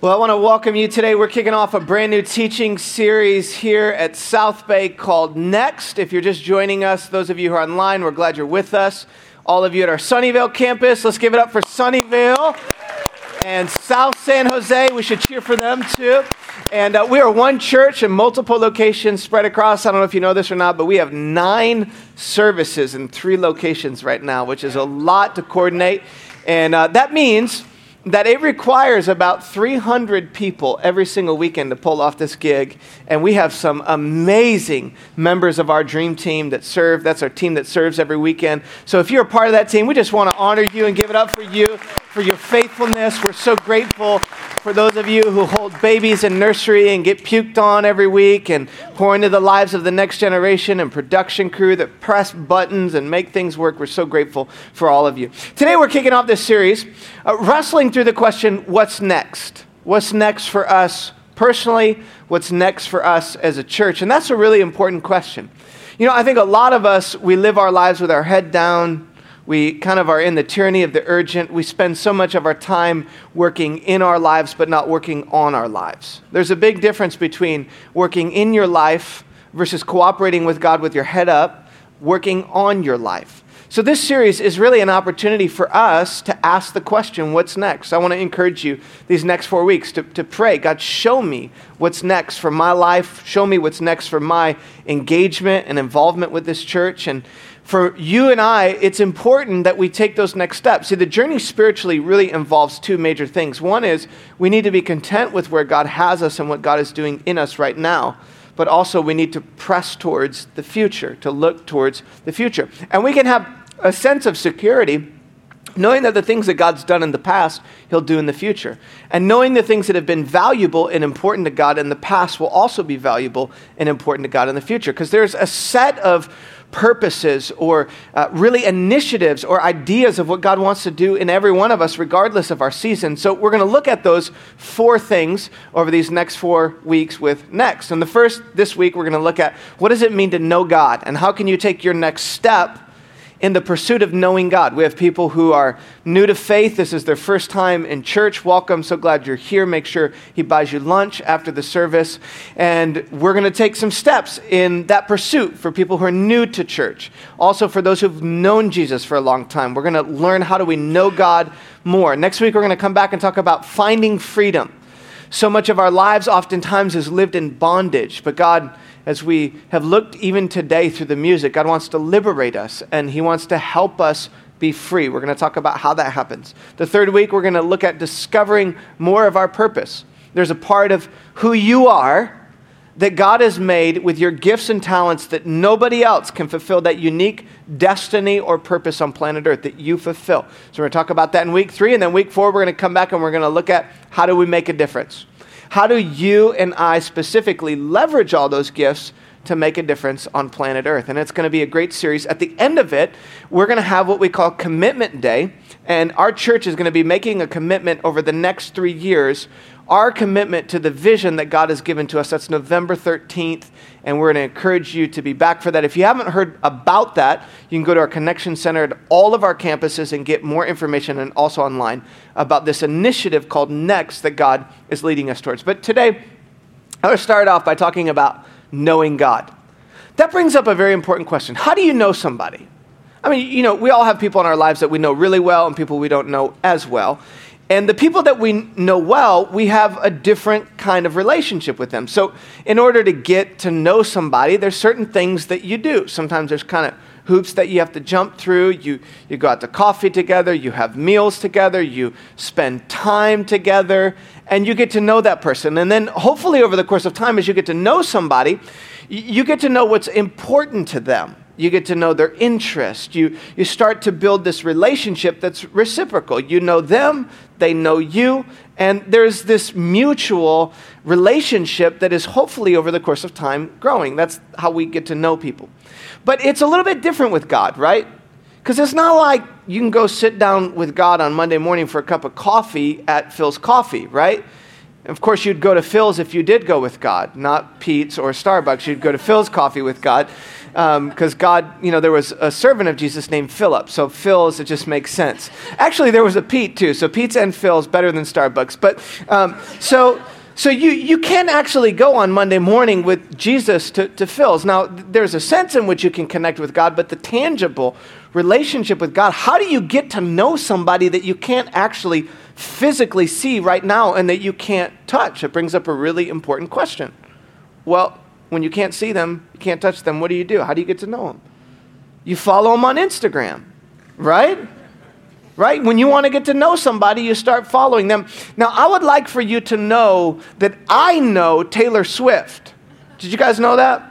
Well, I want to welcome you today. We're kicking off a brand new teaching series here at South Bay called Next. If you're just joining us, those of you who are online, we're glad you're with us. All of you at our Sunnyvale campus, let's give it up for Sunnyvale and South San Jose. We should cheer for them too. And uh, we are one church in multiple locations spread across. I don't know if you know this or not, but we have nine services in three locations right now, which is a lot to coordinate. And uh, that means that it requires about 300 people every single weekend to pull off this gig. And we have some amazing members of our dream team that serve. That's our team that serves every weekend. So if you're a part of that team, we just want to honor you and give it up for you for your faithfulness. We're so grateful for those of you who hold babies in nursery and get puked on every week and pour into the lives of the next generation and production crew that press buttons and make things work. We're so grateful for all of you. Today we're kicking off this series, uh, wrestling through the question what's next? What's next for us personally? What's next for us as a church? And that's a really important question. You know, I think a lot of us, we live our lives with our head down, we kind of are in the tyranny of the urgent. We spend so much of our time working in our lives, but not working on our lives. There's a big difference between working in your life versus cooperating with God with your head up, working on your life. So, this series is really an opportunity for us to ask the question, what's next? I want to encourage you these next four weeks to, to pray, God, show me what's next for my life. Show me what's next for my engagement and involvement with this church. And for you and I, it's important that we take those next steps. See, the journey spiritually really involves two major things. One is we need to be content with where God has us and what God is doing in us right now, but also we need to press towards the future, to look towards the future. And we can have a sense of security knowing that the things that God's done in the past, He'll do in the future. And knowing the things that have been valuable and important to God in the past will also be valuable and important to God in the future. Because there's a set of purposes or uh, really initiatives or ideas of what God wants to do in every one of us, regardless of our season. So, we're going to look at those four things over these next four weeks with next. And the first this week, we're going to look at what does it mean to know God and how can you take your next step in the pursuit of knowing God. We have people who are new to faith. This is their first time in church. Welcome. So glad you're here. Make sure he buys you lunch after the service. And we're going to take some steps in that pursuit for people who are new to church. Also, for those who've known Jesus for a long time, we're going to learn how do we know God more. Next week, we're going to come back and talk about finding freedom. So much of our lives oftentimes is lived in bondage, but God as we have looked even today through the music, God wants to liberate us and He wants to help us be free. We're going to talk about how that happens. The third week, we're going to look at discovering more of our purpose. There's a part of who you are that God has made with your gifts and talents that nobody else can fulfill that unique destiny or purpose on planet Earth that you fulfill. So we're going to talk about that in week three. And then week four, we're going to come back and we're going to look at how do we make a difference. How do you and I specifically leverage all those gifts to make a difference on planet Earth? And it's going to be a great series. At the end of it, we're going to have what we call Commitment Day. And our church is going to be making a commitment over the next three years our commitment to the vision that God has given to us. That's November 13th, and we're going to encourage you to be back for that. If you haven't heard about that, you can go to our Connection Center at all of our campuses and get more information and also online about this initiative called Next that God is leading us towards. But today, I want to start off by talking about knowing God. That brings up a very important question. How do you know somebody? I mean, you know, we all have people in our lives that we know really well and people we don't know as well. And the people that we know well, we have a different kind of relationship with them. So, in order to get to know somebody, there's certain things that you do. Sometimes there's kind of hoops that you have to jump through. You, you go out to coffee together, you have meals together, you spend time together, and you get to know that person. And then, hopefully, over the course of time, as you get to know somebody, you get to know what's important to them. You get to know their interest. You, you start to build this relationship that's reciprocal. You know them, they know you, and there's this mutual relationship that is hopefully over the course of time growing. That's how we get to know people. But it's a little bit different with God, right? Because it's not like you can go sit down with God on Monday morning for a cup of coffee at Phil's Coffee, right? Of course, you'd go to Phil's if you did go with God, not Pete's or Starbucks. You'd go to Phil's coffee with God because um, God, you know, there was a servant of Jesus named Philip. So Phil's, it just makes sense. Actually, there was a Pete too. So Pete's and Phil's better than Starbucks. But um, so. So you, you can actually go on Monday morning with Jesus to, to Phil's. Now, there's a sense in which you can connect with God, but the tangible relationship with God, how do you get to know somebody that you can't actually physically see right now and that you can't touch? It brings up a really important question. Well, when you can't see them, you can't touch them, what do you do? How do you get to know them? You follow them on Instagram, right? Right? When you want to get to know somebody, you start following them. Now, I would like for you to know that I know Taylor Swift. Did you guys know that?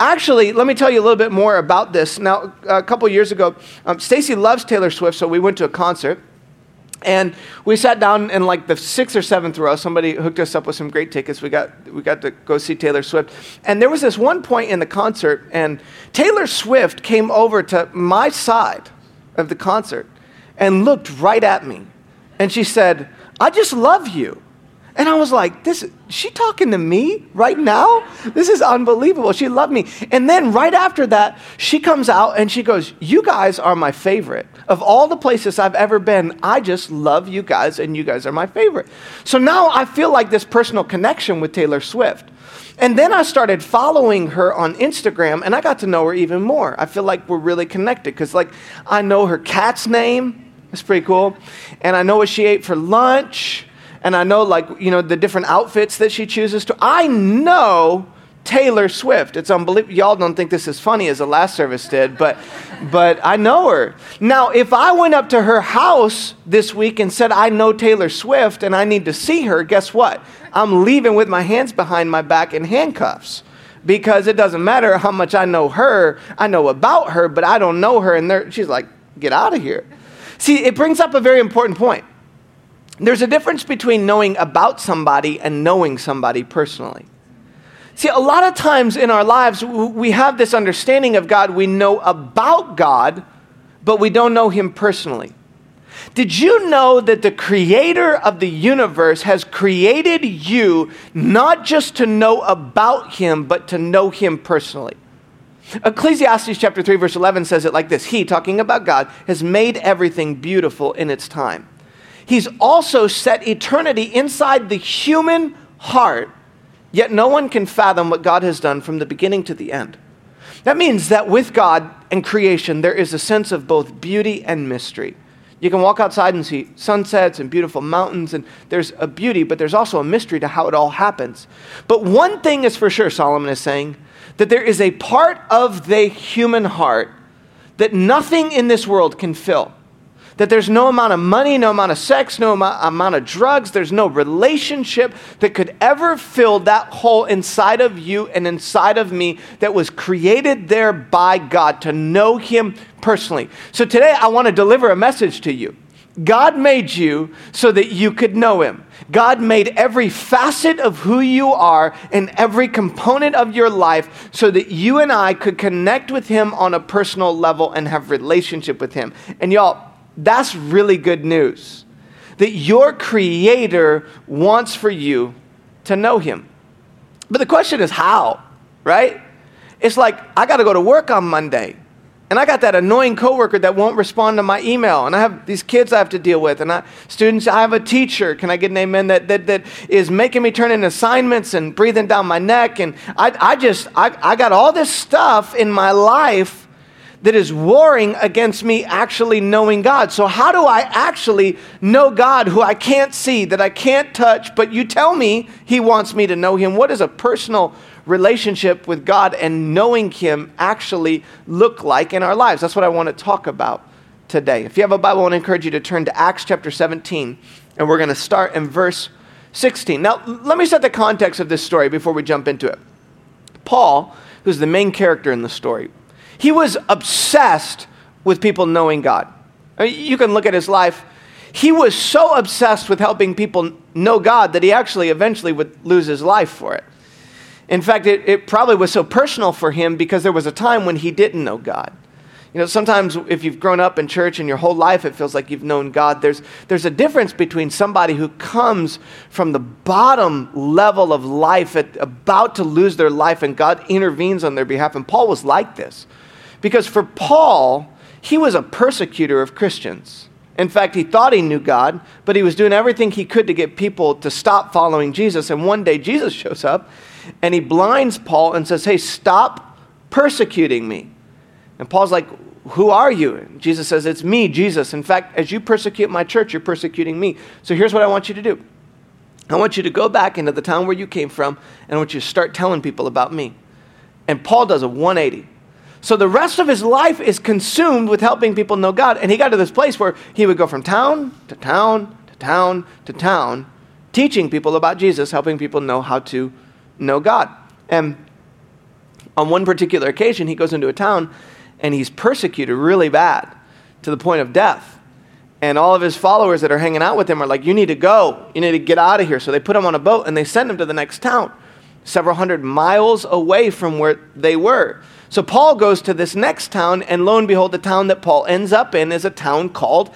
Actually, let me tell you a little bit more about this. Now, a couple years ago, um, Stacy loves Taylor Swift, so we went to a concert. And we sat down in like the sixth or seventh row. Somebody hooked us up with some great tickets. We got, we got to go see Taylor Swift. And there was this one point in the concert, and Taylor Swift came over to my side of the concert and looked right at me. And she said, I just love you. And I was like, this, is she talking to me right now? This is unbelievable. She loved me. And then right after that, she comes out and she goes, You guys are my favorite. Of all the places I've ever been, I just love you guys and you guys are my favorite. So now I feel like this personal connection with Taylor Swift. And then I started following her on Instagram and I got to know her even more. I feel like we're really connected because, like, I know her cat's name. That's pretty cool. And I know what she ate for lunch and I know like, you know, the different outfits that she chooses to. I know Taylor Swift. It's unbelievable. Y'all don't think this is funny as the last service did, but but I know her. Now, if I went up to her house this week and said I know Taylor Swift and I need to see her, guess what? I'm leaving with my hands behind my back in handcuffs. Because it doesn't matter how much I know her, I know about her, but I don't know her and she's like, "Get out of here." See, it brings up a very important point. There's a difference between knowing about somebody and knowing somebody personally. See, a lot of times in our lives, we have this understanding of God. We know about God, but we don't know Him personally. Did you know that the creator of the universe has created you not just to know about Him, but to know Him personally? Ecclesiastes chapter 3, verse 11 says it like this He, talking about God, has made everything beautiful in its time. He's also set eternity inside the human heart, yet no one can fathom what God has done from the beginning to the end. That means that with God and creation, there is a sense of both beauty and mystery. You can walk outside and see sunsets and beautiful mountains, and there's a beauty, but there's also a mystery to how it all happens. But one thing is for sure, Solomon is saying, that there is a part of the human heart that nothing in this world can fill that there's no amount of money, no amount of sex, no amount of drugs, there's no relationship that could ever fill that hole inside of you and inside of me that was created there by God to know Him personally. So today I want to deliver a message to you. God made you so that you could know Him. God made every facet of who you are and every component of your life so that you and I could connect with Him on a personal level and have relationship with Him. And y'all, that's really good news. That your Creator wants for you to know Him. But the question is how, right? It's like, I got to go to work on Monday. And I got that annoying coworker that won't respond to my email. And I have these kids I have to deal with. And I, students, I have a teacher, can I get an amen, that, that, that is making me turn in assignments and breathing down my neck. And I, I just, I, I got all this stuff in my life that is warring against me actually knowing God. So, how do I actually know God who I can't see, that I can't touch, but you tell me He wants me to know Him? What does a personal relationship with God and knowing Him actually look like in our lives? That's what I want to talk about today. If you have a Bible, I want to encourage you to turn to Acts chapter 17, and we're going to start in verse 16. Now, let me set the context of this story before we jump into it. Paul, who's the main character in the story, he was obsessed with people knowing God. Mean, you can look at his life. He was so obsessed with helping people know God that he actually eventually would lose his life for it. In fact, it, it probably was so personal for him because there was a time when he didn't know God. You know, sometimes if you've grown up in church and your whole life it feels like you've known God, there's, there's a difference between somebody who comes from the bottom level of life, at, about to lose their life, and God intervenes on their behalf. And Paul was like this. Because for Paul, he was a persecutor of Christians. In fact, he thought he knew God, but he was doing everything he could to get people to stop following Jesus. And one day Jesus shows up and he blinds Paul and says, Hey, stop persecuting me. And Paul's like, Who are you? And Jesus says, It's me, Jesus. In fact, as you persecute my church, you're persecuting me. So here's what I want you to do I want you to go back into the town where you came from, and I want you to start telling people about me. And Paul does a 180. So the rest of his life is consumed with helping people know God. And he got to this place where he would go from town to town to town to town, teaching people about Jesus, helping people know how to know God. And on one particular occasion, he goes into a town and he's persecuted really bad to the point of death. And all of his followers that are hanging out with him are like, You need to go. You need to get out of here. So they put him on a boat and they send him to the next town, several hundred miles away from where they were. So Paul goes to this next town, and lo and behold, the town that Paul ends up in is a town called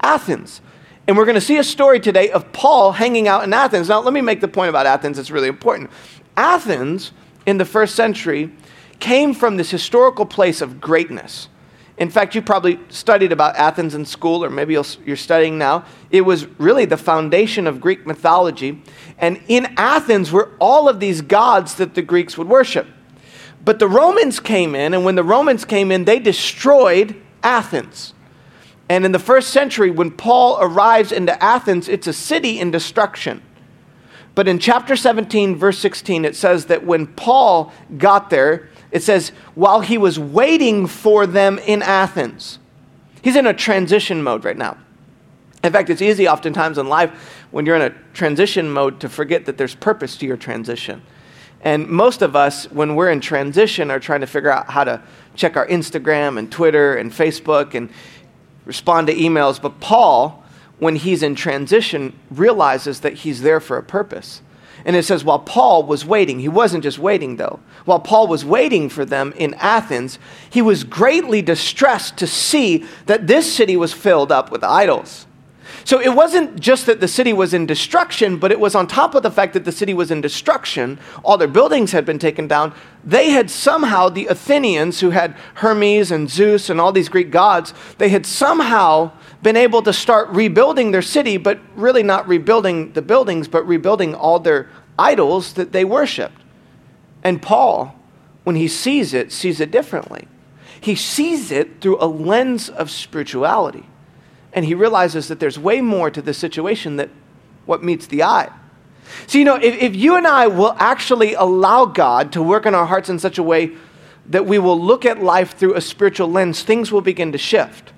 Athens. And we're going to see a story today of Paul hanging out in Athens. Now, let me make the point about Athens, it's really important. Athens, in the first century, came from this historical place of greatness. In fact, you probably studied about Athens in school, or maybe you're studying now. It was really the foundation of Greek mythology. And in Athens were all of these gods that the Greeks would worship. But the Romans came in, and when the Romans came in, they destroyed Athens. And in the first century, when Paul arrives into Athens, it's a city in destruction. But in chapter 17, verse 16, it says that when Paul got there, it says, while he was waiting for them in Athens, he's in a transition mode right now. In fact, it's easy oftentimes in life when you're in a transition mode to forget that there's purpose to your transition. And most of us, when we're in transition, are trying to figure out how to check our Instagram and Twitter and Facebook and respond to emails. But Paul, when he's in transition, realizes that he's there for a purpose. And it says, while Paul was waiting, he wasn't just waiting though. While Paul was waiting for them in Athens, he was greatly distressed to see that this city was filled up with idols. So it wasn't just that the city was in destruction, but it was on top of the fact that the city was in destruction, all their buildings had been taken down. They had somehow, the Athenians, who had Hermes and Zeus and all these Greek gods, they had somehow been able to start rebuilding their city, but really not rebuilding the buildings, but rebuilding all their idols that they worshiped. And Paul, when he sees it, sees it differently. He sees it through a lens of spirituality and he realizes that there's way more to the situation than what meets the eye. So, you know, if, if you and I will actually allow God to work in our hearts in such a way that we will look at life through a spiritual lens, things will begin to shift.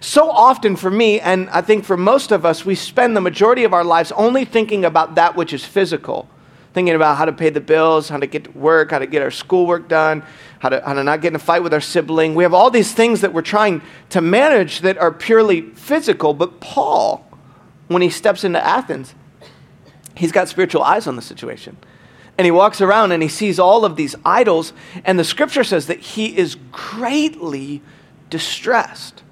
So often for me, and I think for most of us, we spend the majority of our lives only thinking about that which is physical thinking about how to pay the bills, how to get to work, how to get our schoolwork done, how to, how to not get in a fight with our sibling. We have all these things that we're trying to manage that are purely physical. But Paul, when he steps into Athens, he's got spiritual eyes on the situation. And he walks around and he sees all of these idols, and the scripture says that he is greatly distressed.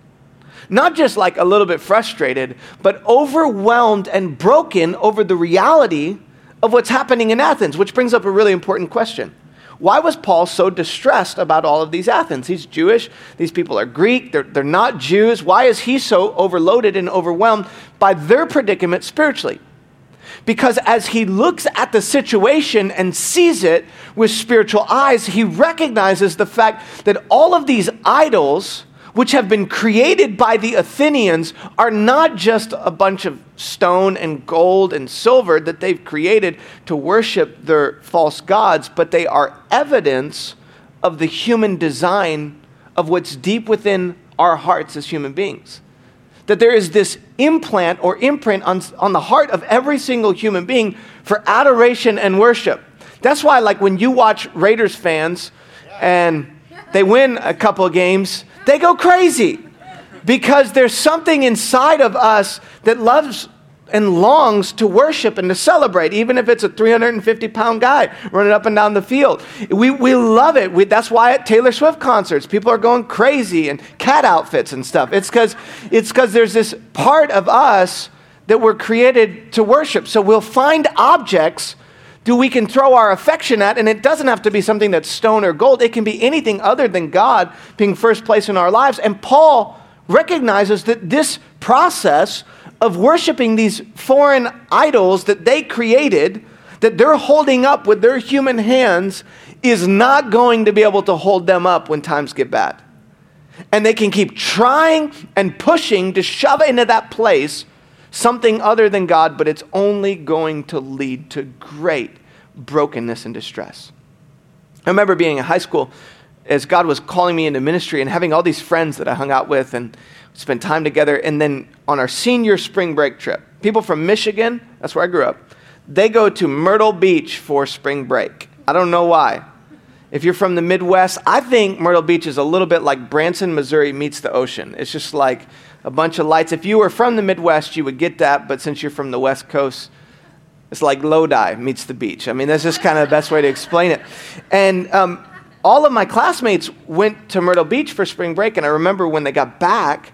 Not just like a little bit frustrated, but overwhelmed and broken over the reality of what's happening in Athens, which brings up a really important question. Why was Paul so distressed about all of these Athens? He's Jewish. These people are Greek. They're, they're not Jews. Why is he so overloaded and overwhelmed by their predicament spiritually? Because as he looks at the situation and sees it with spiritual eyes, he recognizes the fact that all of these idols which have been created by the Athenians, are not just a bunch of stone and gold and silver that they've created to worship their false gods, but they are evidence of the human design of what's deep within our hearts as human beings. That there is this implant or imprint on, on the heart of every single human being for adoration and worship. That's why, like, when you watch Raiders fans and they win a couple of games, they go crazy because there's something inside of us that loves and longs to worship and to celebrate, even if it's a 350 pound guy running up and down the field. We, we love it. We, that's why at Taylor Swift concerts, people are going crazy and cat outfits and stuff. It's because it's cause there's this part of us that we're created to worship. So we'll find objects do we can throw our affection at and it doesn't have to be something that's stone or gold it can be anything other than god being first place in our lives and paul recognizes that this process of worshiping these foreign idols that they created, that they're holding up with their human hands, is not going to be able to hold them up when times get bad. And they can keep trying and pushing to shove into that place something other than God, but it's only going to lead to great brokenness and distress. I remember being in high school as God was calling me into ministry and having all these friends that I hung out with and spent time together. And then on our senior spring break trip, people from Michigan, that's where I grew up, they go to Myrtle Beach for spring break. I don't know why. If you're from the Midwest, I think Myrtle Beach is a little bit like Branson, Missouri meets the ocean. It's just like a bunch of lights. If you were from the Midwest, you would get that, but since you're from the West Coast, it's like Lodi meets the beach. I mean, that's just kind of the best way to explain it. And um, all of my classmates went to Myrtle Beach for spring break, and I remember when they got back,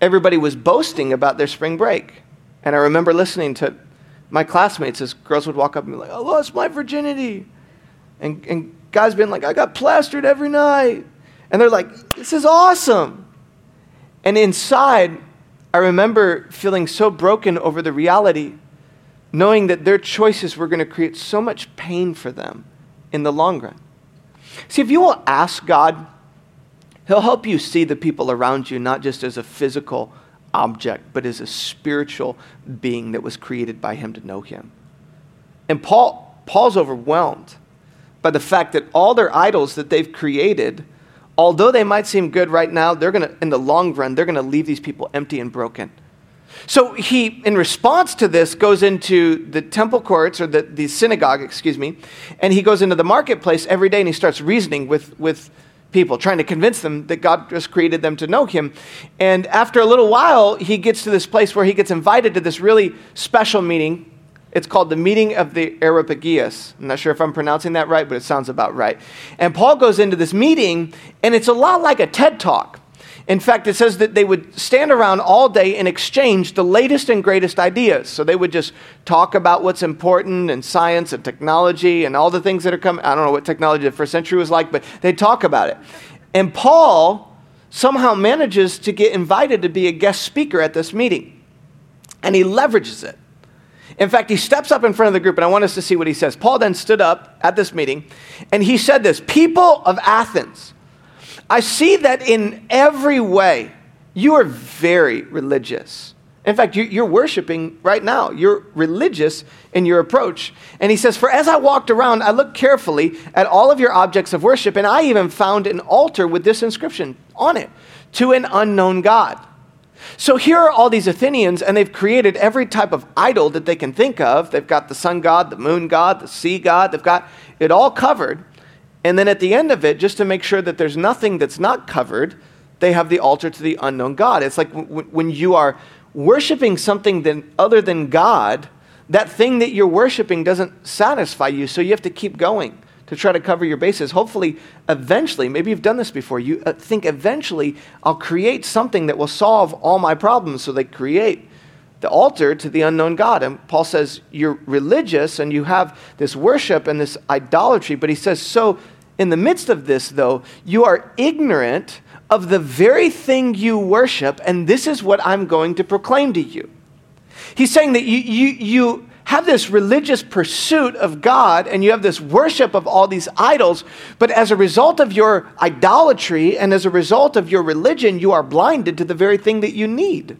everybody was boasting about their spring break. And I remember listening to my classmates as girls would walk up and be like, I lost my virginity. And, and guys being like, I got plastered every night. And they're like, this is awesome. And inside, I remember feeling so broken over the reality, knowing that their choices were going to create so much pain for them in the long run. See, if you will ask God He'll help you see the people around you not just as a physical object, but as a spiritual being that was created by Him to know Him. And Paul, Paul's overwhelmed by the fact that all their idols that they've created, although they might seem good right now, they're going to, in the long run, they're going to leave these people empty and broken. So he, in response to this, goes into the temple courts or the, the synagogue, excuse me, and he goes into the marketplace every day and he starts reasoning with, with people, trying to convince them that God just created them to know Him. And after a little while, he gets to this place where he gets invited to this really special meeting. It's called the Meeting of the Areopagus. I'm not sure if I'm pronouncing that right, but it sounds about right. And Paul goes into this meeting, and it's a lot like a TED Talk. In fact, it says that they would stand around all day and exchange the latest and greatest ideas. So they would just talk about what's important in science and technology and all the things that are coming. I don't know what technology the first century was like, but they talk about it. And Paul somehow manages to get invited to be a guest speaker at this meeting. And he leverages it. In fact, he steps up in front of the group, and I want us to see what he says. Paul then stood up at this meeting, and he said this People of Athens, I see that in every way, you are very religious. In fact, you're worshiping right now. You're religious in your approach. And he says, For as I walked around, I looked carefully at all of your objects of worship, and I even found an altar with this inscription on it to an unknown God. So here are all these Athenians, and they've created every type of idol that they can think of. They've got the sun god, the moon god, the sea god, they've got it all covered. And then at the end of it, just to make sure that there's nothing that's not covered, they have the altar to the unknown God. It's like w- when you are worshiping something than, other than God, that thing that you're worshiping doesn't satisfy you, so you have to keep going to try to cover your bases. Hopefully, eventually, maybe you've done this before, you uh, think eventually I'll create something that will solve all my problems. So they create the altar to the unknown God. And Paul says, You're religious and you have this worship and this idolatry. But he says, So in the midst of this, though, you are ignorant of the very thing you worship, and this is what I'm going to proclaim to you. He's saying that you, you, you have this religious pursuit of God and you have this worship of all these idols, but as a result of your idolatry and as a result of your religion, you are blinded to the very thing that you need.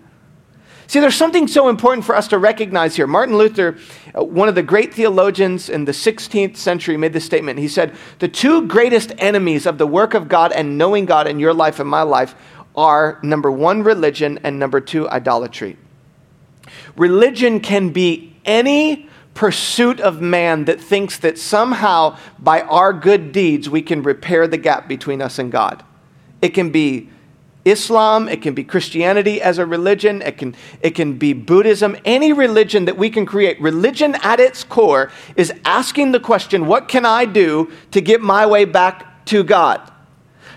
See, there's something so important for us to recognize here. Martin Luther, uh, one of the great theologians in the 16th century, made this statement. He said, The two greatest enemies of the work of God and knowing God in your life and my life are number one, religion, and number two, idolatry. Religion can be any pursuit of man that thinks that somehow by our good deeds we can repair the gap between us and God. It can be Islam, it can be Christianity as a religion, it can, it can be Buddhism, any religion that we can create. Religion at its core is asking the question, what can I do to get my way back to God?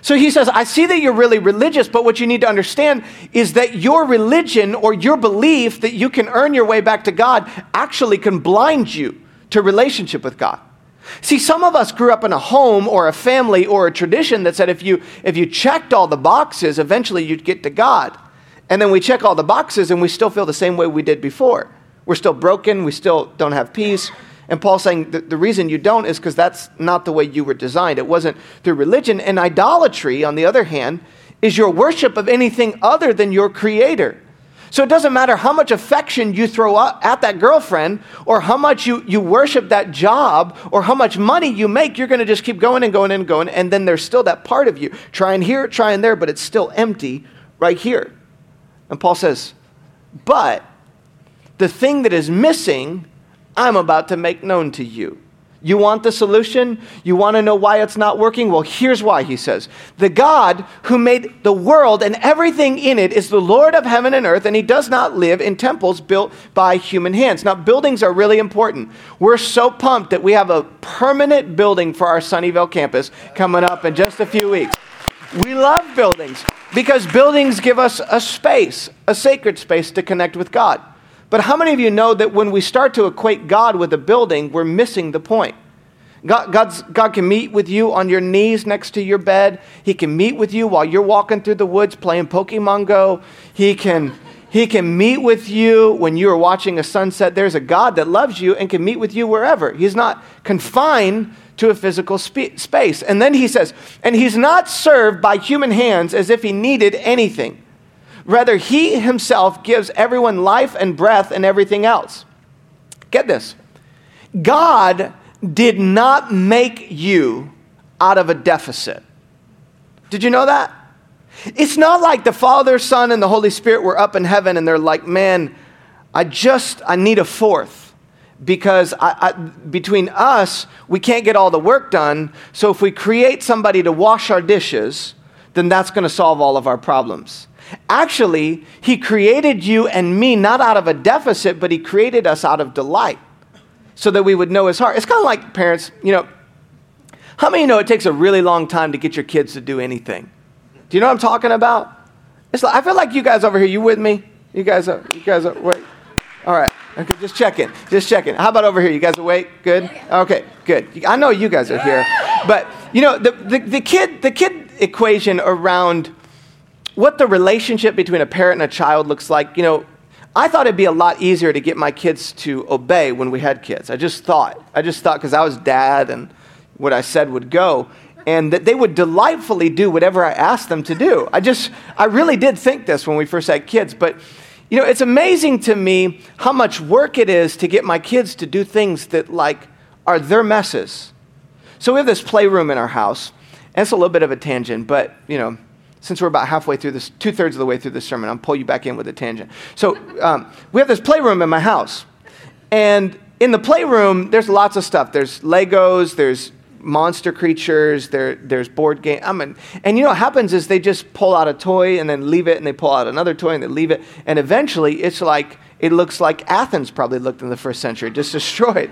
So he says, I see that you're really religious, but what you need to understand is that your religion or your belief that you can earn your way back to God actually can blind you to relationship with God. See, some of us grew up in a home or a family or a tradition that said if you, if you checked all the boxes, eventually you'd get to God. And then we check all the boxes and we still feel the same way we did before. We're still broken, we still don't have peace. And Paul's saying the, the reason you don't is because that's not the way you were designed. It wasn't through religion. And idolatry, on the other hand, is your worship of anything other than your creator. So it doesn't matter how much affection you throw at that girlfriend or how much you, you worship that job or how much money you make, you're going to just keep going and going and going. And then there's still that part of you trying here, trying there, but it's still empty right here. And Paul says, But the thing that is missing, I'm about to make known to you. You want the solution? You want to know why it's not working? Well, here's why, he says. The God who made the world and everything in it is the Lord of heaven and earth, and he does not live in temples built by human hands. Now, buildings are really important. We're so pumped that we have a permanent building for our Sunnyvale campus coming up in just a few weeks. We love buildings because buildings give us a space, a sacred space to connect with God. But how many of you know that when we start to equate God with a building, we're missing the point? God, God can meet with you on your knees next to your bed. He can meet with you while you're walking through the woods playing Pokemon Go. He can, he can meet with you when you are watching a sunset. There's a God that loves you and can meet with you wherever. He's not confined to a physical spe- space. And then he says, and he's not served by human hands as if he needed anything. Rather, he himself gives everyone life and breath and everything else. Get this God did not make you out of a deficit. Did you know that? It's not like the Father, Son, and the Holy Spirit were up in heaven and they're like, man, I just, I need a fourth because I, I, between us, we can't get all the work done. So if we create somebody to wash our dishes, then that's going to solve all of our problems. Actually, He created you and me not out of a deficit, but He created us out of delight so that we would know His heart. It's kind of like parents, you know, how many know it takes a really long time to get your kids to do anything? Do you know what I'm talking about? It's like, I feel like you guys over here, you with me? You guys are, you guys are, wait. All right. Okay, just checking. Just checking. How about over here? You guys awake? Good? Okay, good. I know you guys are here. But, you know, the, the, the kid, the kid equation around what the relationship between a parent and a child looks like, you know, I thought it'd be a lot easier to get my kids to obey when we had kids. I just thought. I just thought because I was dad and what I said would go. And that they would delightfully do whatever I asked them to do. I just, I really did think this when we first had kids. But, you know, it's amazing to me how much work it is to get my kids to do things that, like, are their messes. So we have this playroom in our house. And it's a little bit of a tangent, but, you know, since we're about halfway through this, two thirds of the way through this sermon, I'll pull you back in with a tangent. So um, we have this playroom in my house. And in the playroom, there's lots of stuff. There's Legos, there's monster creatures, there, there's board game. I mean, and you know what happens is they just pull out a toy and then leave it, and they pull out another toy and they leave it. And eventually, it's like, it looks like Athens probably looked in the first century, just destroyed.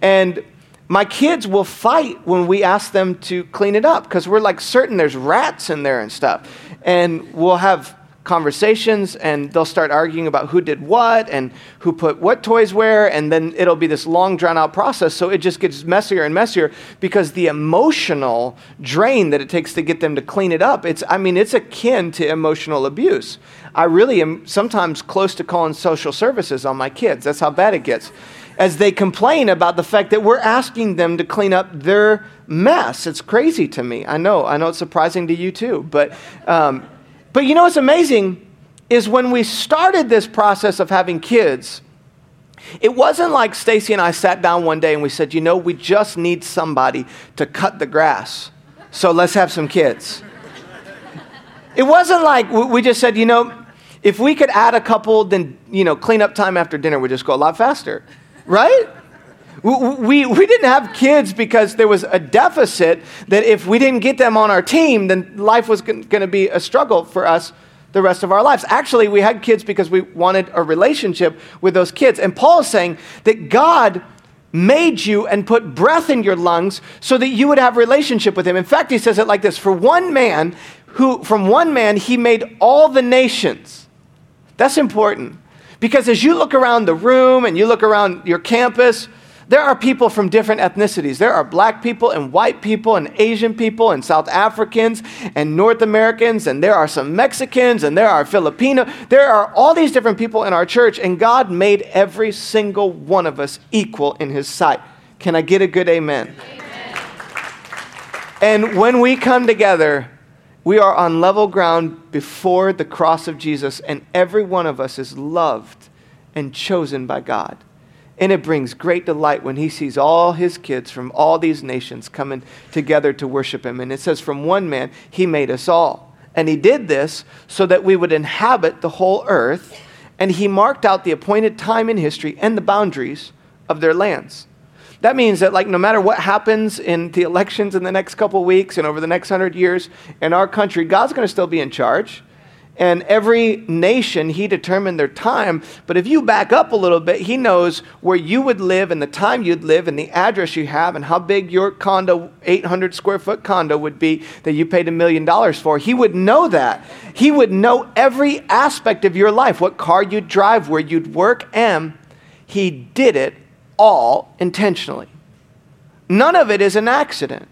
And my kids will fight when we ask them to clean it up because we're like certain there's rats in there and stuff. And we'll have conversations and they'll start arguing about who did what and who put what toys where and then it'll be this long drawn out process so it just gets messier and messier because the emotional drain that it takes to get them to clean it up it's i mean it's akin to emotional abuse. I really am sometimes close to calling social services on my kids. That's how bad it gets as they complain about the fact that we're asking them to clean up their mess. It's crazy to me. I know. I know it's surprising to you too. But, um, but you know what's amazing is when we started this process of having kids, it wasn't like Stacy and I sat down one day and we said, you know, we just need somebody to cut the grass. So let's have some kids. It wasn't like we just said, you know, if we could add a couple, then, you know, clean up time after dinner would just go a lot faster right? We, we didn't have kids because there was a deficit that if we didn't get them on our team, then life was going to be a struggle for us the rest of our lives. Actually, we had kids because we wanted a relationship with those kids. And Paul is saying that God made you and put breath in your lungs so that you would have relationship with him. In fact, he says it like this, for one man who from one man he made all the nations. That's important. Because as you look around the room and you look around your campus, there are people from different ethnicities. There are black people and white people and Asian people and South Africans and North Americans, and there are some Mexicans and there are Filipino. There are all these different people in our church, and God made every single one of us equal in His sight. Can I get a good amen? amen. And when we come together, we are on level ground before the cross of Jesus, and every one of us is loved and chosen by God. And it brings great delight when he sees all his kids from all these nations coming together to worship him. And it says, From one man, he made us all. And he did this so that we would inhabit the whole earth. And he marked out the appointed time in history and the boundaries of their lands. That means that, like, no matter what happens in the elections in the next couple weeks and over the next hundred years in our country, God's going to still be in charge. And every nation, he determined their time. But if you back up a little bit, he knows where you would live and the time you'd live and the address you have and how big your condo, 800 square foot condo would be that you paid a million dollars for. He would know that. He would know every aspect of your life, what car you'd drive, where you'd work, and he did it all intentionally. None of it is an accident.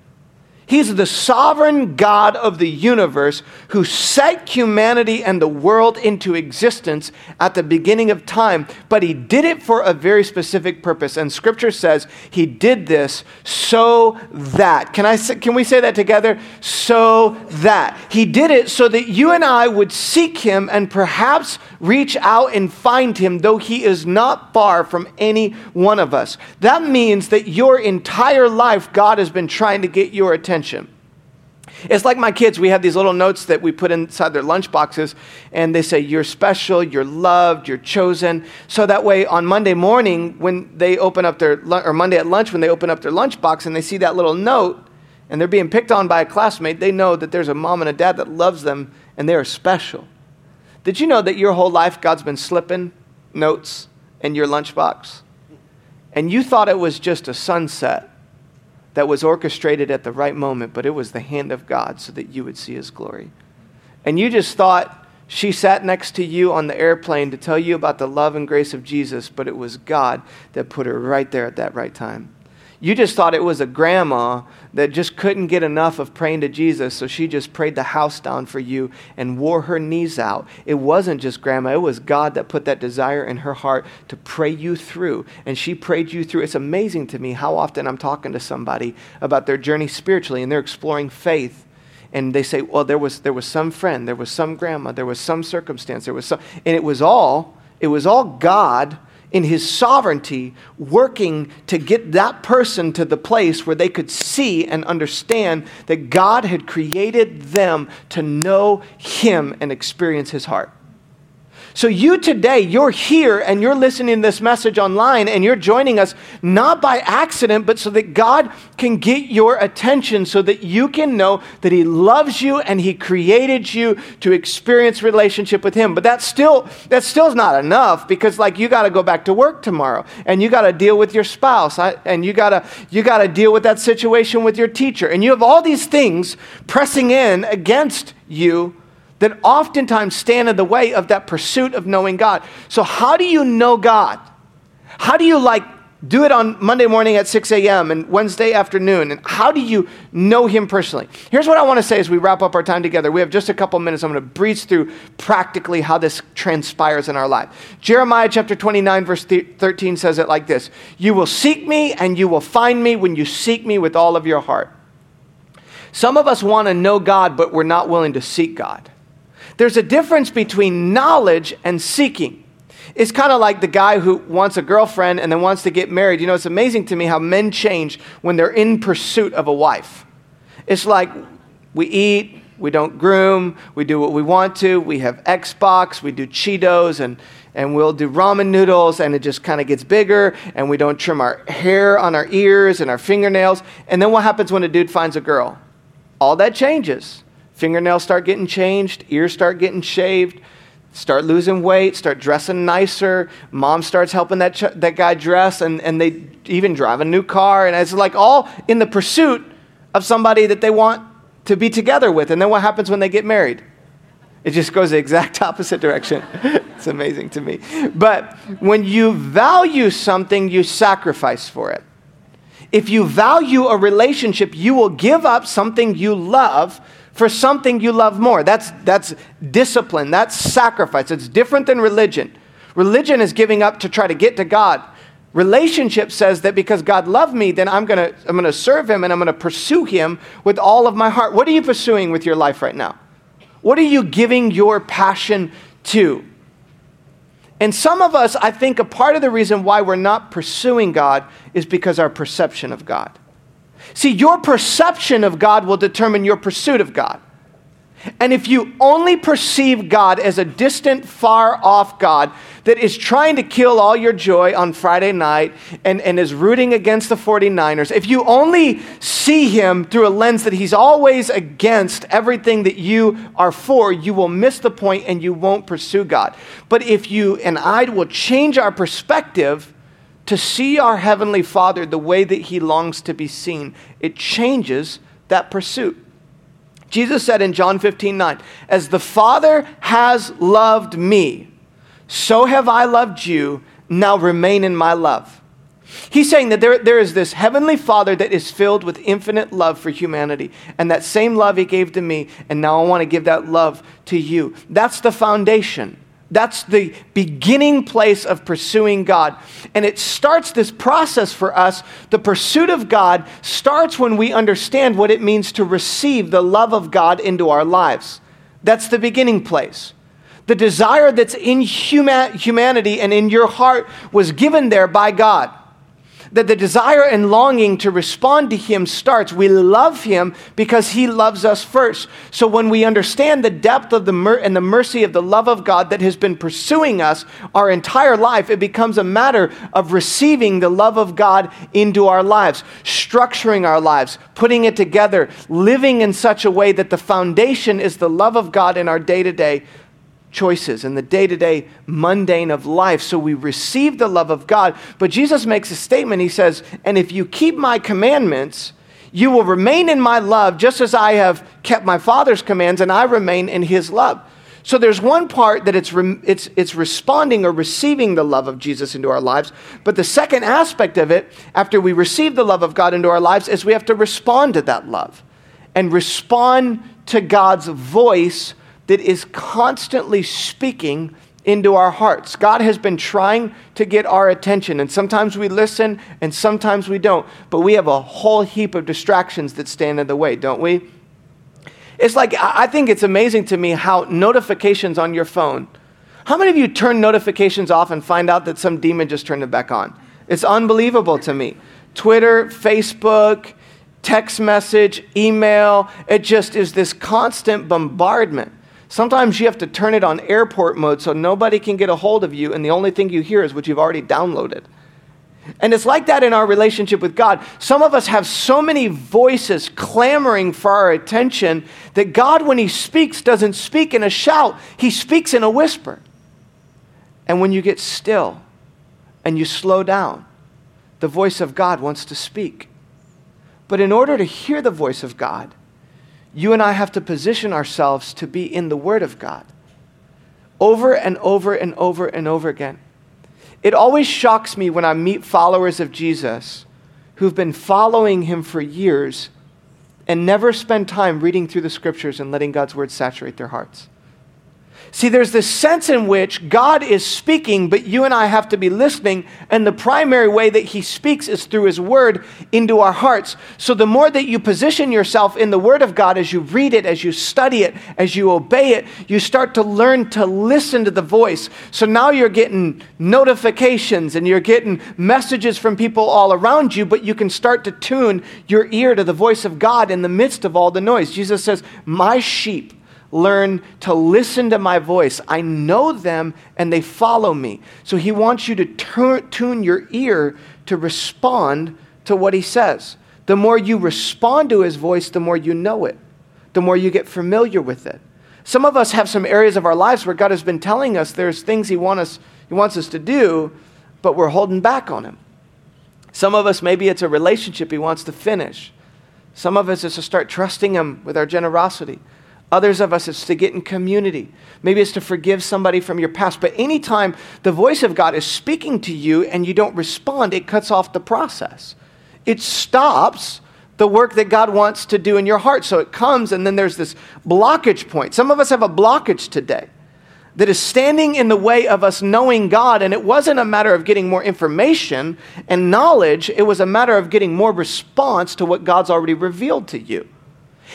He's the sovereign God of the universe who set humanity and the world into existence at the beginning of time, but he did it for a very specific purpose. And scripture says he did this so that. Can, I say, can we say that together? So that. He did it so that you and I would seek him and perhaps reach out and find him, though he is not far from any one of us. That means that your entire life, God has been trying to get your attention. It's like my kids. We have these little notes that we put inside their lunch boxes, and they say, You're special, you're loved, you're chosen. So that way, on Monday morning, when they open up their, or Monday at lunch, when they open up their lunch box and they see that little note, and they're being picked on by a classmate, they know that there's a mom and a dad that loves them, and they are special. Did you know that your whole life God's been slipping notes in your lunchbox? And you thought it was just a sunset that was orchestrated at the right moment, but it was the hand of God so that you would see his glory. And you just thought she sat next to you on the airplane to tell you about the love and grace of Jesus, but it was God that put her right there at that right time. You just thought it was a grandma that just couldn't get enough of praying to Jesus, so she just prayed the house down for you and wore her knees out. It wasn't just grandma, it was God that put that desire in her heart to pray you through, and she prayed you through. It's amazing to me how often I'm talking to somebody about their journey spiritually and they're exploring faith and they say, well, there was, there was some friend, there was some grandma, there was some circumstance, there was some, and it was all, it was all God in his sovereignty working to get that person to the place where they could see and understand that God had created them to know him and experience his heart. So, you today, you're here and you're listening to this message online and you're joining us not by accident, but so that God can get your attention so that you can know that He loves you and He created you to experience relationship with Him. But that still, that still is not enough because, like, you got to go back to work tomorrow and you got to deal with your spouse and you got to you got to deal with that situation with your teacher. And you have all these things pressing in against you that oftentimes stand in the way of that pursuit of knowing God. So, how do you know God? How do you like do it on Monday morning at 6 a.m. and Wednesday afternoon? And how do you know Him personally? Here's what I want to say as we wrap up our time together. We have just a couple minutes. I'm going to breeze through practically how this transpires in our life. Jeremiah chapter 29, verse 13 says it like this You will seek me and you will find me when you seek me with all of your heart. Some of us want to know God, but we're not willing to seek God. There's a difference between knowledge and seeking. It's kind of like the guy who wants a girlfriend and then wants to get married. You know, it's amazing to me how men change when they're in pursuit of a wife. It's like we eat, we don't groom, we do what we want to, we have Xbox, we do Cheetos, and, and we'll do ramen noodles and it just kind of gets bigger and we don't trim our hair on our ears and our fingernails. And then what happens when a dude finds a girl? All that changes. Fingernails start getting changed, ears start getting shaved, start losing weight, start dressing nicer. Mom starts helping that, ch- that guy dress and, and they even drive a new car. And it's like all in the pursuit of somebody that they want to be together with. And then what happens when they get married? It just goes the exact opposite direction. it's amazing to me. But when you value something, you sacrifice for it. If you value a relationship, you will give up something you love for something you love more. That's, that's discipline, that's sacrifice. It's different than religion. Religion is giving up to try to get to God. Relationship says that because God loved me, then I'm going to I'm going to serve him and I'm going to pursue him with all of my heart. What are you pursuing with your life right now? What are you giving your passion to? And some of us, I think a part of the reason why we're not pursuing God is because our perception of God. See, your perception of God will determine your pursuit of God. And if you only perceive God as a distant, far off God that is trying to kill all your joy on Friday night and, and is rooting against the 49ers, if you only see him through a lens that he's always against everything that you are for, you will miss the point and you won't pursue God. But if you and I will change our perspective to see our Heavenly Father the way that he longs to be seen, it changes that pursuit. Jesus said in John 15, 9, As the Father has loved me, so have I loved you. Now remain in my love. He's saying that there, there is this heavenly Father that is filled with infinite love for humanity. And that same love he gave to me, and now I want to give that love to you. That's the foundation. That's the beginning place of pursuing God. And it starts this process for us. The pursuit of God starts when we understand what it means to receive the love of God into our lives. That's the beginning place. The desire that's in huma- humanity and in your heart was given there by God that the desire and longing to respond to Him starts. We love Him because He loves us first. So when we understand the depth of the mer- and the mercy of the love of God that has been pursuing us our entire life, it becomes a matter of receiving the love of God into our lives, structuring our lives, putting it together, living in such a way that the foundation is the love of God in our day to day choices and the day to day mundane of life. So we receive the love of God. But Jesus makes a statement. He says, And if you keep my commandments, you will remain in my love just as I have kept my Father's commands and I remain in his love. So there's one part that it's, re- it's, it's responding or receiving the love of Jesus into our lives. But the second aspect of it, after we receive the love of God into our lives, is we have to respond to that love and respond to God's voice that is constantly speaking into our hearts. God has been trying to get our attention, and sometimes we listen and sometimes we don't, but we have a whole heap of distractions that stand in the way, don't we? It's like, I think it's amazing to me how notifications on your phone, how many of you turn notifications off and find out that some demon just turned it back on? It's unbelievable to me. Twitter, Facebook, text message, email, it just is this constant bombardment. Sometimes you have to turn it on airport mode so nobody can get a hold of you, and the only thing you hear is what you've already downloaded. And it's like that in our relationship with God. Some of us have so many voices clamoring for our attention that God, when He speaks, doesn't speak in a shout, He speaks in a whisper. And when you get still and you slow down, the voice of God wants to speak. But in order to hear the voice of God, you and I have to position ourselves to be in the Word of God over and over and over and over again. It always shocks me when I meet followers of Jesus who've been following him for years and never spend time reading through the scriptures and letting God's word saturate their hearts. See, there's this sense in which God is speaking, but you and I have to be listening, and the primary way that He speaks is through His Word into our hearts. So, the more that you position yourself in the Word of God as you read it, as you study it, as you obey it, you start to learn to listen to the voice. So now you're getting notifications and you're getting messages from people all around you, but you can start to tune your ear to the voice of God in the midst of all the noise. Jesus says, My sheep learn to listen to my voice. I know them and they follow me. So he wants you to tune your ear to respond to what he says. The more you respond to his voice, the more you know it, the more you get familiar with it. Some of us have some areas of our lives where God has been telling us there's things he, want us, he wants us to do, but we're holding back on him. Some of us, maybe it's a relationship he wants to finish. Some of us, is to start trusting him with our generosity. Others of us, it's to get in community. Maybe it's to forgive somebody from your past. But anytime the voice of God is speaking to you and you don't respond, it cuts off the process. It stops the work that God wants to do in your heart. So it comes, and then there's this blockage point. Some of us have a blockage today that is standing in the way of us knowing God. And it wasn't a matter of getting more information and knowledge, it was a matter of getting more response to what God's already revealed to you.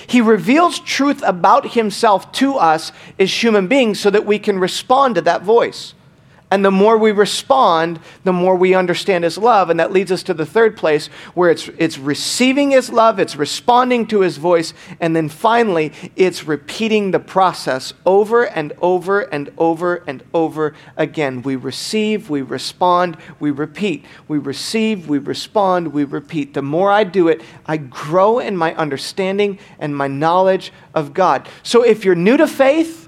He reveals truth about himself to us as human beings so that we can respond to that voice. And the more we respond, the more we understand His love. And that leads us to the third place where it's, it's receiving His love, it's responding to His voice, and then finally, it's repeating the process over and over and over and over again. We receive, we respond, we repeat. We receive, we respond, we repeat. The more I do it, I grow in my understanding and my knowledge of God. So if you're new to faith,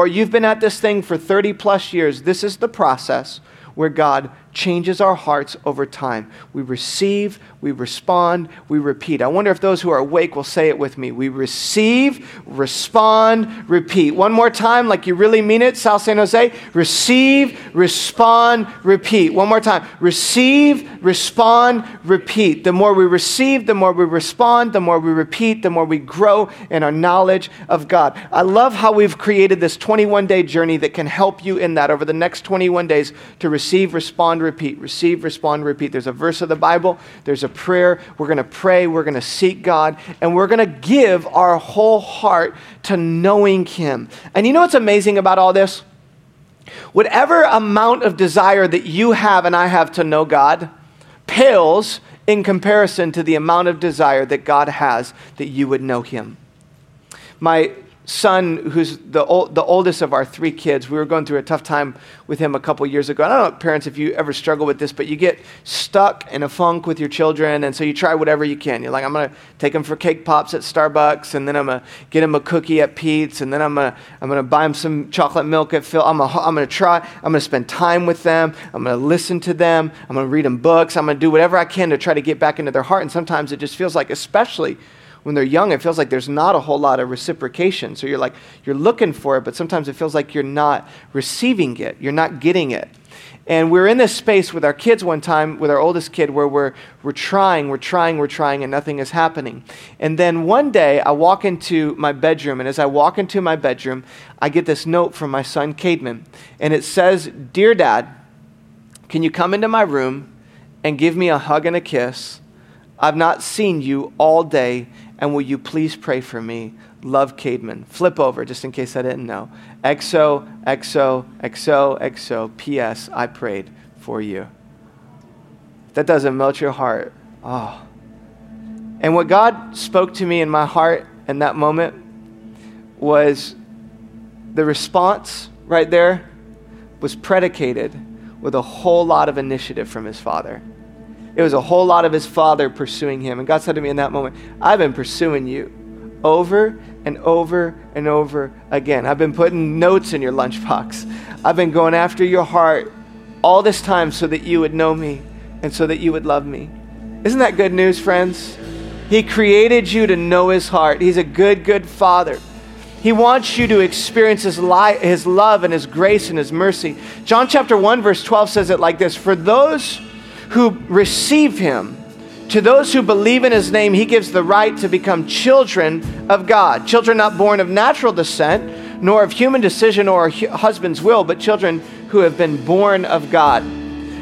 or you've been at this thing for 30 plus years, this is the process where God changes our hearts over time. We receive, we respond, we repeat. I wonder if those who are awake will say it with me. We receive, respond, repeat. One more time, like you really mean it, South San Jose. Receive, respond, repeat. One more time. Receive, respond, repeat. The more we receive, the more we respond, the more we repeat, the more we grow in our knowledge of God. I love how we've created this 21 day journey that can help you in that over the next 21 days to receive, respond, respond, repeat. Receive, respond, repeat. There's a verse of the Bible, there's a prayer. We're going to pray, we're going to seek God, and we're going to give our whole heart to knowing Him. And you know what's amazing about all this? Whatever amount of desire that you have and I have to know God pales in comparison to the amount of desire that God has that you would know Him. My son, who's the, the oldest of our three kids, we were going through a tough time with him a couple years ago. I don't know, parents, if you ever struggle with this, but you get stuck in a funk with your children, and so you try whatever you can. You're like, I'm going to take them for cake pops at Starbucks, and then I'm going to get them a cookie at Pete's, and then I'm going to I'm to buy them some chocolate milk at Phil. I'm going I'm to try, I'm going to spend time with them. I'm going to listen to them. I'm going to read them books. I'm going to do whatever I can to try to get back into their heart. And sometimes it just feels like, especially when they're young, it feels like there's not a whole lot of reciprocation. So you're like, you're looking for it, but sometimes it feels like you're not receiving it, you're not getting it. And we are in this space with our kids one time, with our oldest kid, where we're, we're trying, we're trying, we're trying, and nothing is happening. And then one day, I walk into my bedroom, and as I walk into my bedroom, I get this note from my son, Cademan. And it says, Dear Dad, can you come into my room and give me a hug and a kiss? I've not seen you all day, and will you please pray for me? Love Cademan. Flip over just in case I didn't know. XO, XO, XO, XO, P.S. I prayed for you. That doesn't melt your heart. Oh. And what God spoke to me in my heart in that moment was the response right there was predicated with a whole lot of initiative from his father. It was a whole lot of his father pursuing him. And God said to me in that moment, I've been pursuing you over and over and over again. I've been putting notes in your lunchbox. I've been going after your heart all this time so that you would know me and so that you would love me. Isn't that good news, friends? He created you to know his heart. He's a good, good father. He wants you to experience his, li- his love and his grace and his mercy. John chapter 1, verse 12 says it like this For those who receive him. To those who believe in his name, he gives the right to become children of God. Children not born of natural descent, nor of human decision or husband's will, but children who have been born of God.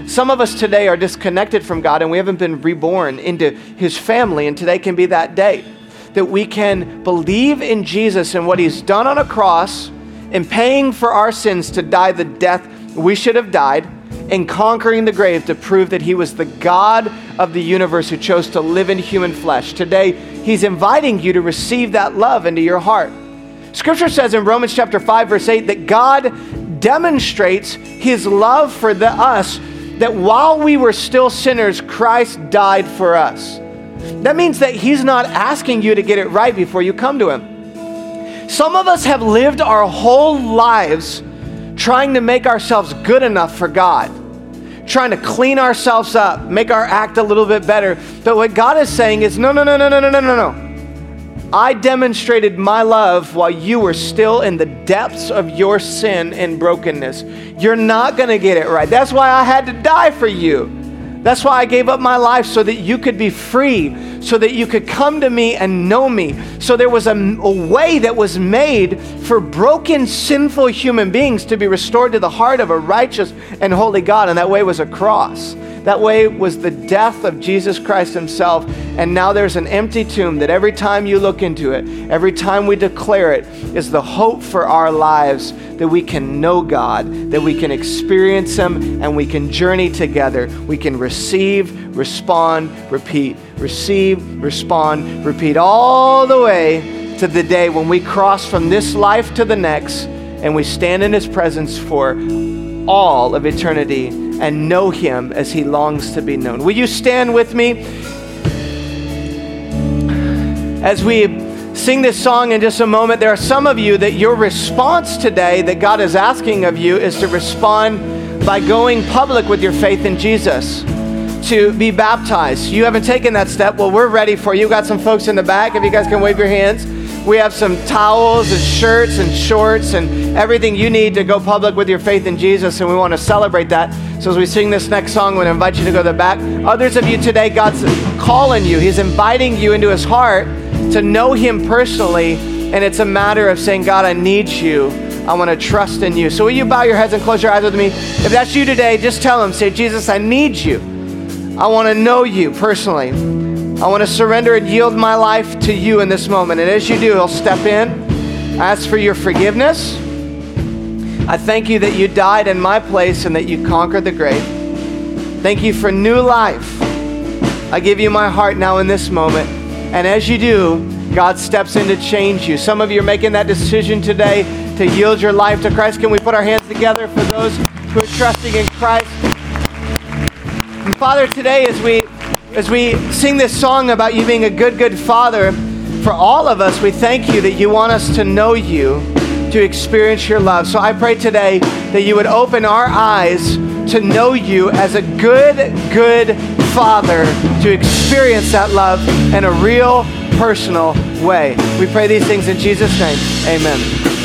Some of us today are disconnected from God and we haven't been reborn into his family, and today can be that day that we can believe in Jesus and what he's done on a cross in paying for our sins to die the death we should have died in conquering the grave to prove that he was the God of the universe who chose to live in human flesh. Today, he's inviting you to receive that love into your heart. Scripture says in Romans chapter 5 verse 8 that God demonstrates his love for the, us that while we were still sinners Christ died for us. That means that he's not asking you to get it right before you come to him. Some of us have lived our whole lives trying to make ourselves good enough for God trying to clean ourselves up, make our act a little bit better. But what God is saying is no, no, no, no, no, no, no, no, no. I demonstrated my love while you were still in the depths of your sin and brokenness. You're not going to get it right. That's why I had to die for you. That's why I gave up my life so that you could be free, so that you could come to me and know me. So there was a, a, way that was made for broken, sinful human beings to be restored to the heart of a righteous and holy God, and that way was a cross. That way was the death of Jesus Christ Himself. And now there's an empty tomb that every time you look into it, every time we declare it, is the hope for our lives that we can know God, that we can experience Him, and we can journey together. We can receive, respond, repeat. Receive, respond, repeat, all the way to the day when we cross from this life to the next and we stand in His presence for all of eternity and know him as he longs to be known. Will you stand with me as we sing this song in just a moment? There are some of you that your response today that God is asking of you is to respond by going public with your faith in Jesus. To be baptized. You haven't taken that step. Well, we're ready for you. We've got some folks in the back. If you guys can wave your hands. We have some towels and shirts and shorts and everything you need to go public with your faith in Jesus, and we want to celebrate that. So as we sing this next song, we invite you to go to the back. Others of you today, God's calling you. He's inviting you into His heart to know Him personally, and it's a matter of saying, God, I need you. I want to trust in you. So will you bow your heads and close your eyes with me? If that's you today, just tell Him, say, Jesus, I need you. I want to know you personally. I want to surrender and yield my life to you in this moment. And as you do, He'll step in, ask for your forgiveness. I thank you that you died in my place and that you conquered the grave. Thank you for new life. I give you my heart now in this moment. And as you do, God steps in to change you. Some of you are making that decision today to yield your life to Christ. Can we put our hands together for those who are trusting in Christ? Father, today as we as we sing this song about you being a good, good father, for all of us, we thank you that you want us to know you, to experience your love. So I pray today that you would open our eyes to know you as a good, good father, to experience that love in a real, personal way. We pray these things in Jesus' name. Amen.